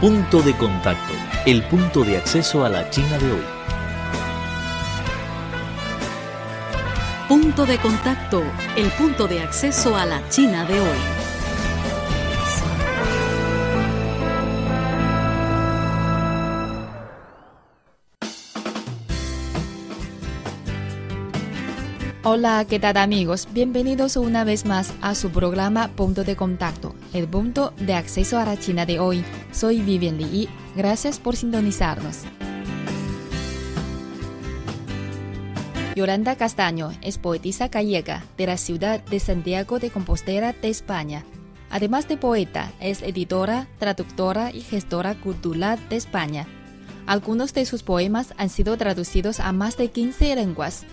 Punto de contacto, el punto de acceso a la China de hoy. Punto de contacto, el punto de acceso a la China de hoy. Hola, ¿qué tal amigos? Bienvenidos una vez más a su programa Punto de Contacto, el punto de acceso a la China de hoy. Soy Vivian Li y gracias por sintonizarnos. Yolanda Castaño es poetisa gallega de la ciudad de Santiago de Compostela de España. Además de poeta, es editora, traductora y gestora cultural de España. Algunos de sus poemas han sido traducidos a más de 15 lenguas.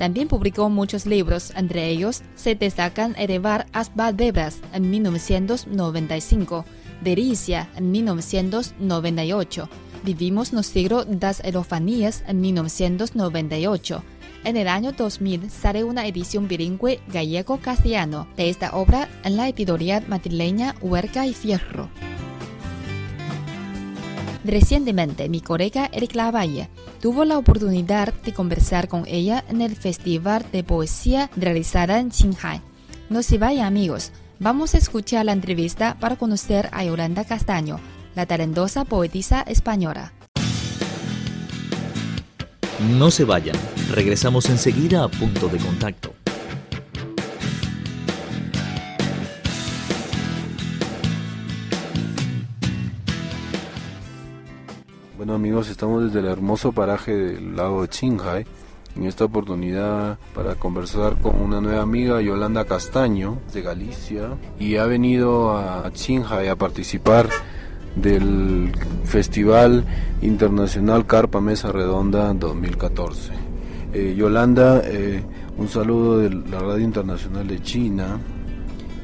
También publicó muchos libros, entre ellos se destacan Elevar as Valdebras en 1995, Delicia en 1998, Vivimos no siglo das erofanías en 1998. En el año 2000 sale una edición bilingüe gallego-castellano de esta obra en la editorial madrileña Huerca y Fierro. Recientemente, mi colega Eric Lavalle tuvo la oportunidad de conversar con ella en el Festival de Poesía realizada en Shanghai. No se vayan amigos, vamos a escuchar la entrevista para conocer a Yolanda Castaño, la talentosa poetisa española. No se vayan, regresamos enseguida a punto de contacto. Amigos, estamos desde el hermoso paraje del lago de Qinghai. En esta oportunidad para conversar con una nueva amiga, Yolanda Castaño, de Galicia, y ha venido a Qinghai a participar del Festival Internacional Carpa Mesa Redonda 2014. Eh, Yolanda, eh, un saludo de la Radio Internacional de China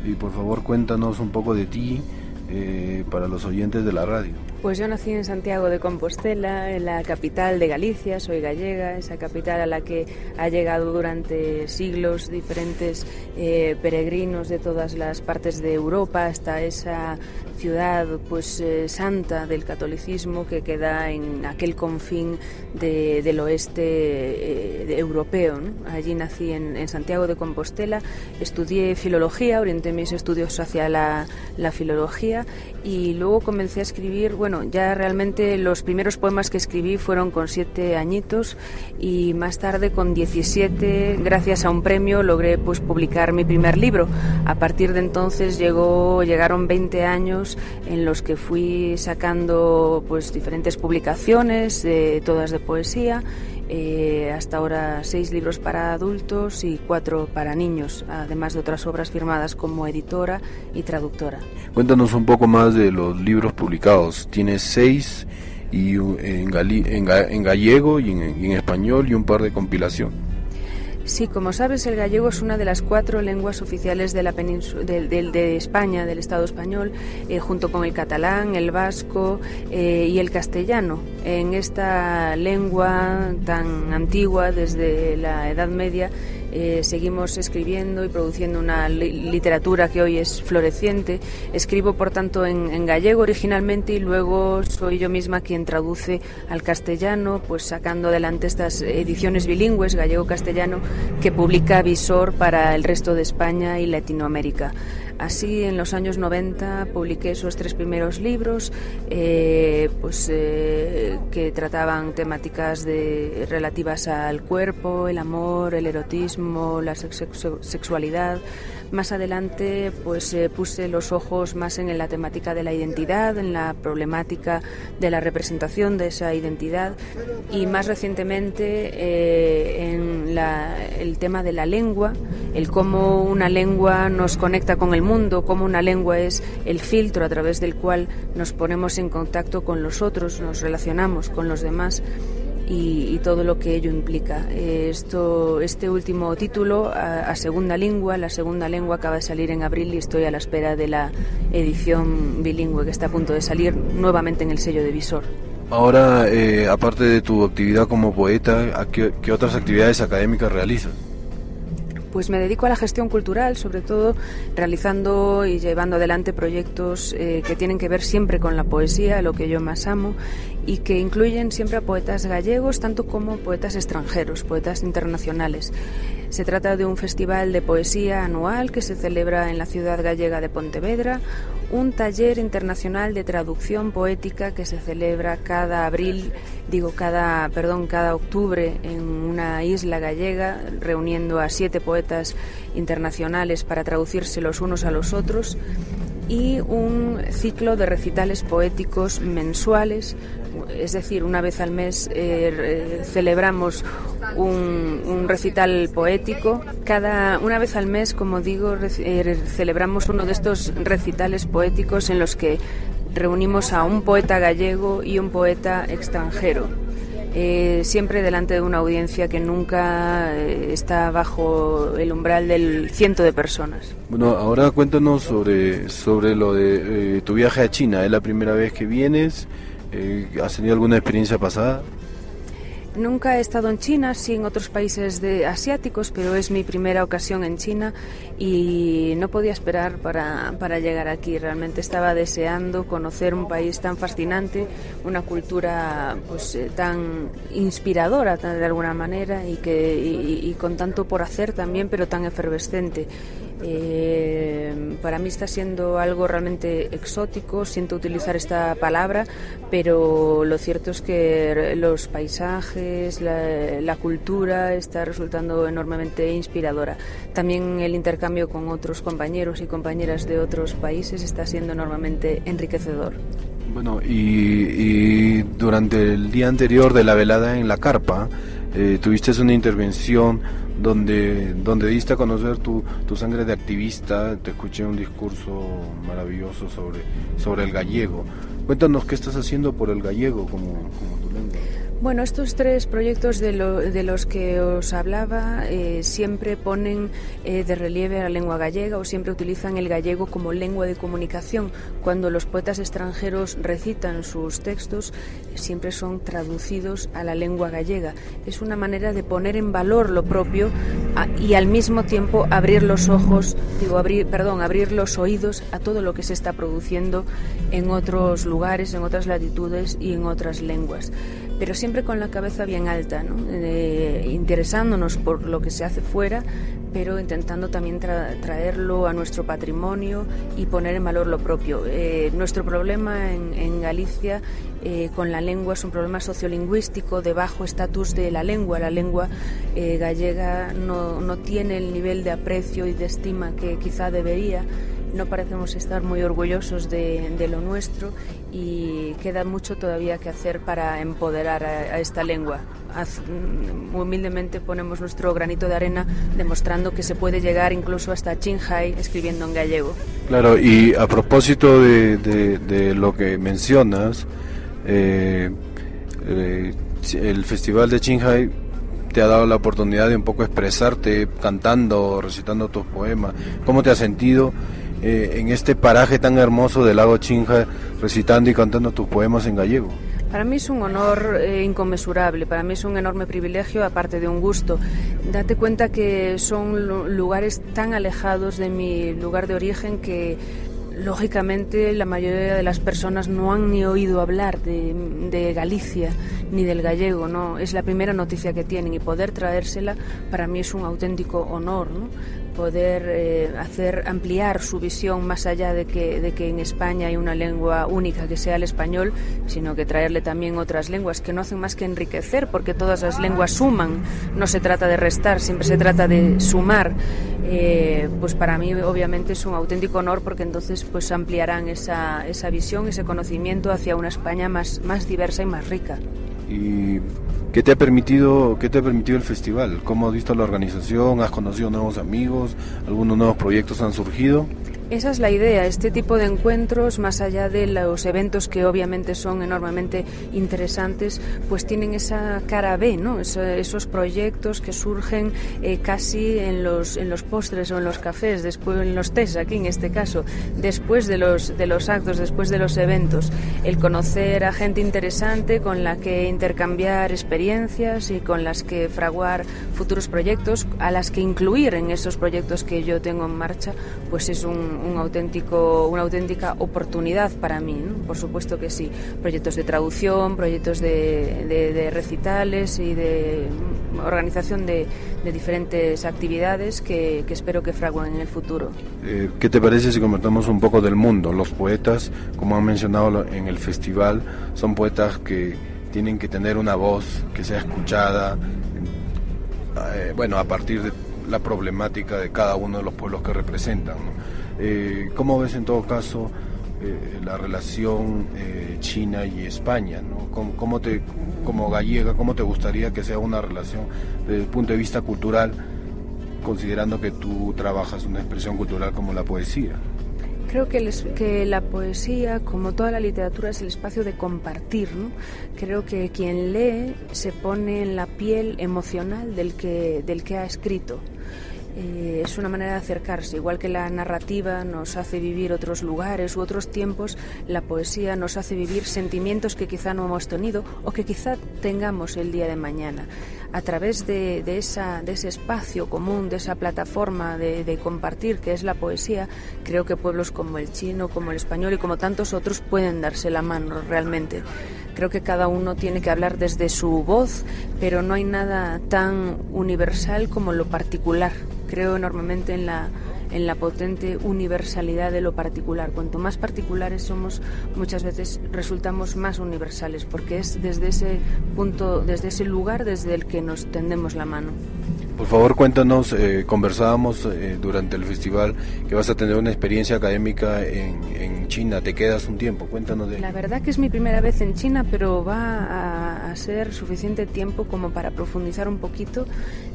y por favor cuéntanos un poco de ti eh, para los oyentes de la radio. Pues yo nací en Santiago de Compostela, en la capital de Galicia, soy gallega, esa capital a la que ha llegado durante siglos diferentes eh, peregrinos de todas las partes de Europa hasta esa ciudad pues eh, santa del catolicismo que queda en aquel confín de, del oeste eh, europeo. Allí nací en, en, Santiago de Compostela, estudié filología, orienté mis estudios hacia la, la filología y luego comencé a escribir, bueno, ya realmente los primeros poemas que escribí fueron con siete añitos y más tarde con 17, gracias a un premio, logré pues publicar mi primer libro. A partir de entonces llegó, llegaron 20 años en los que fui sacando pues diferentes publicaciones, todas de poesía. Eh, hasta ahora seis libros para adultos y cuatro para niños, además de otras obras firmadas como editora y traductora. Cuéntanos un poco más de los libros publicados. Tienes seis y en, gallego y en, y en español y un par de compilación. Sí, como sabes, el gallego es una de las cuatro lenguas oficiales de, la de, España, del Estado español, eh, junto con el catalán, el vasco eh, y el castellano. En esta lengua tan antigua, desde la Edad Media, eh, seguimos escribiendo y produciendo una li literatura que hoy es floreciente. Escribo, por tanto, en, en, gallego originalmente y luego soy yo misma quien traduce al castellano, pues sacando adelante estas ediciones bilingües, gallego-castellano, que publica Visor para el resto de España y Latinoamérica. Así, en los años 90 publiqué esos tres primeros libros, eh, pues eh, que trataban temáticas de, relativas al cuerpo, el amor, el erotismo, la sexu sexualidad. Más adelante, pues eh, puse los ojos más en la temática de la identidad, en la problemática de la representación de esa identidad y más recientemente eh, en la, el tema de la lengua, el cómo una lengua nos conecta con el mundo, cómo una lengua es el filtro a través del cual nos ponemos en contacto con los otros, nos relacionamos con los demás y, y todo lo que ello implica. Eh, esto, este último título, a, a, segunda lengua, la segunda lengua acaba de salir en abril y estoy a la espera de la edición bilingüe que está a punto de salir nuevamente en el sello de Visor. Ahora, eh, aparte de tu actividad como poeta, ¿qué, ¿qué, otras actividades académicas realizas? Pues me dedico a la gestión cultural, sobre todo realizando y llevando adelante proyectos eh, que tienen que ver siempre con la poesía, lo que yo más amo, y que incluyen siempre a poetas gallegos, tanto como poetas extranjeros, poetas internacionales. Se trata de un festival de poesía anual que se celebra en la ciudad gallega de Pontevedra, un taller internacional de traducción poética que se celebra cada abril, digo cada, perdón, cada octubre en una isla gallega, reuniendo a siete poetas internacionales para traducirse los unos a los otros y un ciclo de recitales poéticos mensuales, es decir, una vez al mes eh, celebramos un, recital poético. Cada una vez al mes, como digo, eh, celebramos uno de estos recitales poéticos en los que reunimos a un poeta gallego y un poeta extranjero. Eh, siempre delante de una audiencia que nunca está bajo el umbral del ciento de personas. Bueno, ahora cuéntanos sobre, sobre lo de tu viaje a China. ¿Es la primera vez que vienes? ¿Has tenido alguna experiencia pasada? Nunca he estado en China, sí en otros países de, asiáticos, pero es mi primera ocasión en China y no podía esperar para, para llegar aquí. Realmente estaba deseando conocer un país tan fascinante, una cultura pues, eh, tan inspiradora de alguna manera y, que, y con tanto por hacer también, pero tan efervescente. Eh, para mí está siendo algo realmente exótico, siento utilizar esta palabra, pero lo cierto es que los paisajes, la, cultura está resultando enormemente inspiradora. También el intercambio con otros compañeros y compañeras de otros países está siendo enormemente enriquecedor. Bueno, y, durante el día anterior de la velada en la carpa, eh, tuviste una intervención donde, donde diste a conocer tu, tu sangre de activista, te escuché un discurso maravilloso sobre, sobre el gallego. Cuéntanos qué estás haciendo por el gallego como, como tu lengua. Bueno, estos tres proyectos de, los que os hablaba eh, siempre ponen eh, de relieve a la lengua gallega o siempre utilizan el gallego como lengua de comunicación. Cuando los poetas extranjeros recitan sus textos, siempre son traducidos a la lengua gallega. Es una manera de poner en valor lo propio y al mismo tiempo abrir los ojos, digo, abrir, perdón, abrir los oídos a todo lo que se está produciendo en otros lugares, en otras latitudes y en otras lenguas pero siempre con la cabeza bien alta, ¿no? Eh, interesándonos por lo que se hace fuera, pero intentando también traerlo a nuestro patrimonio y poner en valor lo propio. Eh, nuestro problema en, Galicia eh, con la lengua es un problema sociolingüístico de bajo estatus de la lengua. La lengua gallega no, no tiene el nivel de aprecio y de estima que quizá debería no parecemos estar muy orgullosos de, lo nuestro y queda mucho todavía que hacer para empoderar a, esta lengua. muy humildemente ponemos nuestro granito de arena demostrando que se puede llegar incluso hasta Qinghai escribiendo en gallego. Claro, y a propósito de, lo que mencionas, eh, eh, el Festival de Qinghai te ha dado la oportunidad de un poco expresarte cantando, recitando tus poemas. ¿Cómo te has sentido? Eh, en este paraje tan hermoso del lago Chinja recitando y cantando tus poemas en gallego? Para mí es un honor eh, inconmensurable, para mí es un enorme privilegio, aparte de un gusto. Date cuenta que son lugares tan alejados de mi lugar de origen que lógicamente la mayoría de las personas no han ni oído hablar de, Galicia ni del gallego, ¿no? Es la primera noticia que tienen y poder traérsela para mí es un auténtico honor, ¿no? Poder eh, hacer ampliar su visión más allá de que, de que en España hay una lengua única que sea el español, sino que traerle también otras lenguas que no hacen más que enriquecer, porque todas las lenguas suman, no se trata de restar, siempre se trata de sumar. Eh, pues para mí obviamente es un auténtico honor porque entonces pues ampliarán esa, esa visión, ese conocimiento hacia una España más, más diversa y más rica. ¿Qué te ha permitido, qué te ha permitido el festival? ¿Cómo has visto la organización? ¿Has conocido nuevos amigos? ¿Algunos nuevos proyectos han surgido? Esa es la idea, este tipo de encuentros, más allá de los eventos que obviamente son enormemente interesantes, pues tienen esa cara B, ¿no? esos proyectos que surgen eh, casi en los, en los postres o en los cafés, después en los tés, aquí en este caso, después de los, de los actos, después de los eventos. El conocer a gente interesante con la que intercambiar experiencias y con las que fraguar futuros proyectos, a las que incluir en esos proyectos que yo tengo en marcha, pues es un, un auténtico, una auténtica oportunidad para mí, por supuesto que sí. Proyectos de traducción, proyectos de, recitales y de organización de, diferentes actividades que, espero que fraguen en el futuro. Eh, ¿Qué te parece si comentamos un poco del mundo? Los poetas, como han mencionado en el festival, son poetas que tienen que tener una voz que sea escuchada, eh, bueno, a partir de la problemática de cada uno de los pueblos que representan. Eh, ¿Cómo ves en todo caso eh, la relación eh, China y España? ¿no? ¿Cómo, te, como gallega, cómo te gustaría que sea una relación desde el punto de vista cultural, considerando que tú trabajas una expresión cultural como la poesía? Creo que, que, la poesía, como toda la literatura, es el espacio de compartir. ¿no? Creo que quien lee se pone en la piel emocional del que, del que ha escrito. Eh, es una manera de acercarse. Igual que la narrativa nos hace vivir otros lugares u otros tiempos, la poesía nos hace vivir sentimientos que quizá no hemos tenido o que quizá tengamos el día de mañana. A través de, ese espacio común, de esa plataforma de compartir que es la poesía, creo que pueblos como el chino, como el español y como tantos otros pueden darse la mano realmente. Creo que cada uno tiene que hablar desde su voz, pero no hay nada tan universal como lo particular creo enormemente en la, en la potente universalidad de lo particular. Cuanto más particulares somos, muchas veces resultamos más universales, porque es desde ese punto, desde ese lugar desde el que nos tendemos la mano. Por favor, cuéntanos, eh, conversábamos eh, durante el festival que vas a tener una experiencia académica en, en, China, te quedas un tiempo, cuéntanos de... La verdad que es mi primera vez en China, pero va a, ser suficiente tiempo como para profundizar un poquito,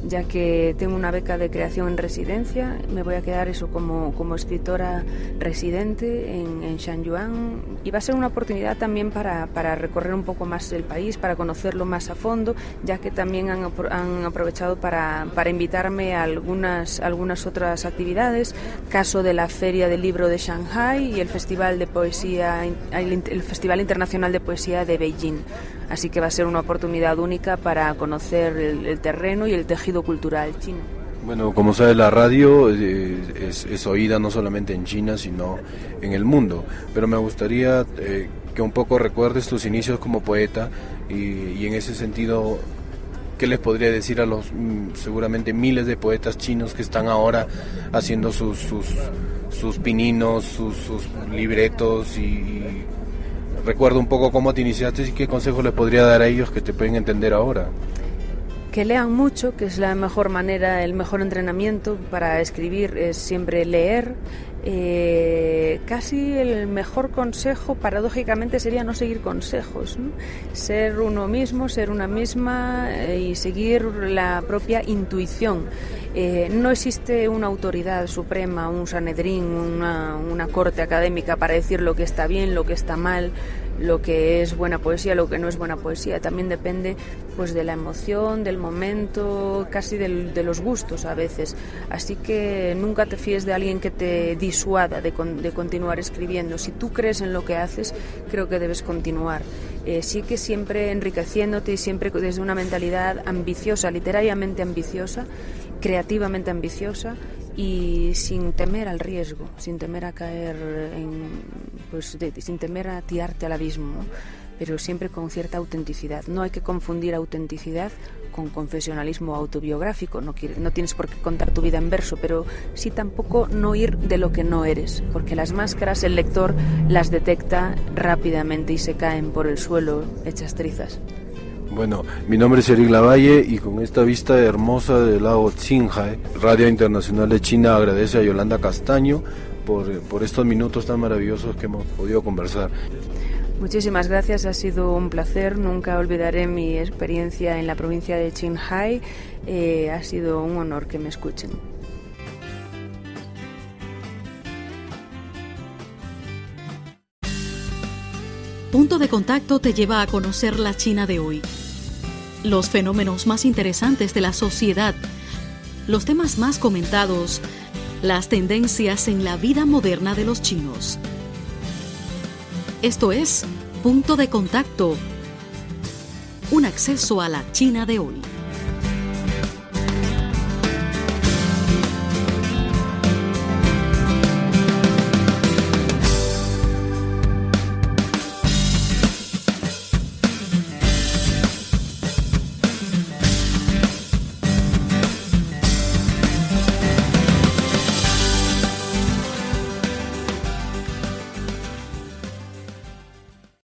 ya que tengo una beca de creación en residencia, me voy a quedar eso como, como escritora residente en, en Shanyuan y va a ser una oportunidad también para, para recorrer un poco más el país, para conocerlo más a fondo, ya que también han, han aprovechado para para invitarme a algunas, algunas otras actividades, caso de la Feria del Libro de Shanghai y el Festival de Poesía, el Festival Internacional de Poesía de Beijing. Así que va a ser una oportunidad única para conocer el, terreno y el tejido cultural chino. Bueno, como sabes, la radio eh, es, oída no solamente en China, sino en el mundo. Pero me gustaría eh, que un poco recuerdes tus inicios como poeta y, y en ese sentido ¿Qué les podría decir a los mm, seguramente miles de poetas chinos que están ahora haciendo sus, sus, pininos, sus, libretos y, recuerdo un poco cómo te iniciaste y qué consejos les podría dar a ellos que te pueden entender ahora? que lean mucho, que es la mejor manera, el mejor entrenamiento para escribir es siempre leer, eh, casi el mejor consejo, paradójicamente, sería no seguir consejos, ser uno mismo, ser una misma eh, y seguir la propia intuición. Eh, no existe una autoridad suprema, un Sanedrín, una, corte académica para decir lo que está bien, lo que está mal lo que es buena poesía, lo que no es buena poesía. También depende pues de la emoción, del momento, casi de los gustos a veces. Así que nunca te fíes de alguien que te disuada de, continuar escribiendo. Si tú crees en lo que haces, creo que debes continuar. Eh, sí que siempre enriqueciéndote y siempre desde una mentalidad ambiciosa, literariamente ambiciosa, creativamente ambiciosa y sin temer al riesgo, sin temer a caer en, pues sin temer a tirarte al abismo, pero siempre con cierta autenticidad. No hay que confundir autenticidad con confesionalismo autobiográfico, no, no tienes por qué contar tu vida en verso, pero sí tampoco no ir de lo que no eres, porque las máscaras el lector las detecta rápidamente y se caen por el suelo hechas trizas. Bueno, mi nombre es Eric Lavalle y con esta vista hermosa del lago Qinghai, Radio Internacional de China agradece a Yolanda Castaño por, por estos minutos tan maravillosos que hemos podido conversar. Muchísimas gracias, ha sido un placer. Nunca olvidaré mi experiencia en la provincia de Qinghai. Eh, ha sido un honor que me escuchen. Punto de Contacto te lleva a conocer la China de hoy. Los fenómenos más interesantes de la sociedad, los temas más comentados, las tendencias en la vida moderna de los chinos. Esto es Punto de Contacto, un acceso a la China de hoy.